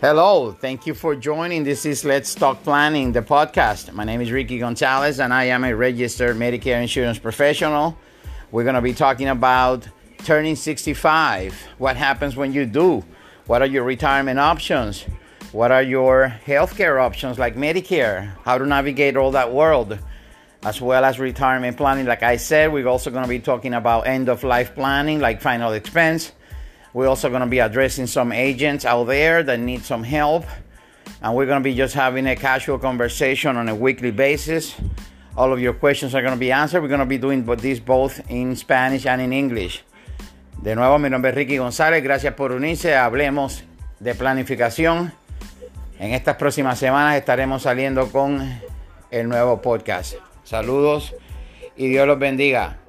Hello, thank you for joining. This is Let's Talk Planning, the podcast. My name is Ricky Gonzalez, and I am a registered Medicare insurance professional. We're going to be talking about turning 65. What happens when you do? What are your retirement options? What are your healthcare options like Medicare? How to navigate all that world, as well as retirement planning. Like I said, we're also going to be talking about end of life planning, like final expense we're also going to be addressing some agents out there that need some help. And we're going to be just having a casual conversation on a weekly basis. All of your questions are going to be answered. We're going to be doing this both in Spanish and in English. De nuevo, mi nombre es Ricky González. Gracias por unirse. Hablemos de planificación. En estas próximas semanas estaremos saliendo con el nuevo podcast. Saludos y Dios los bendiga.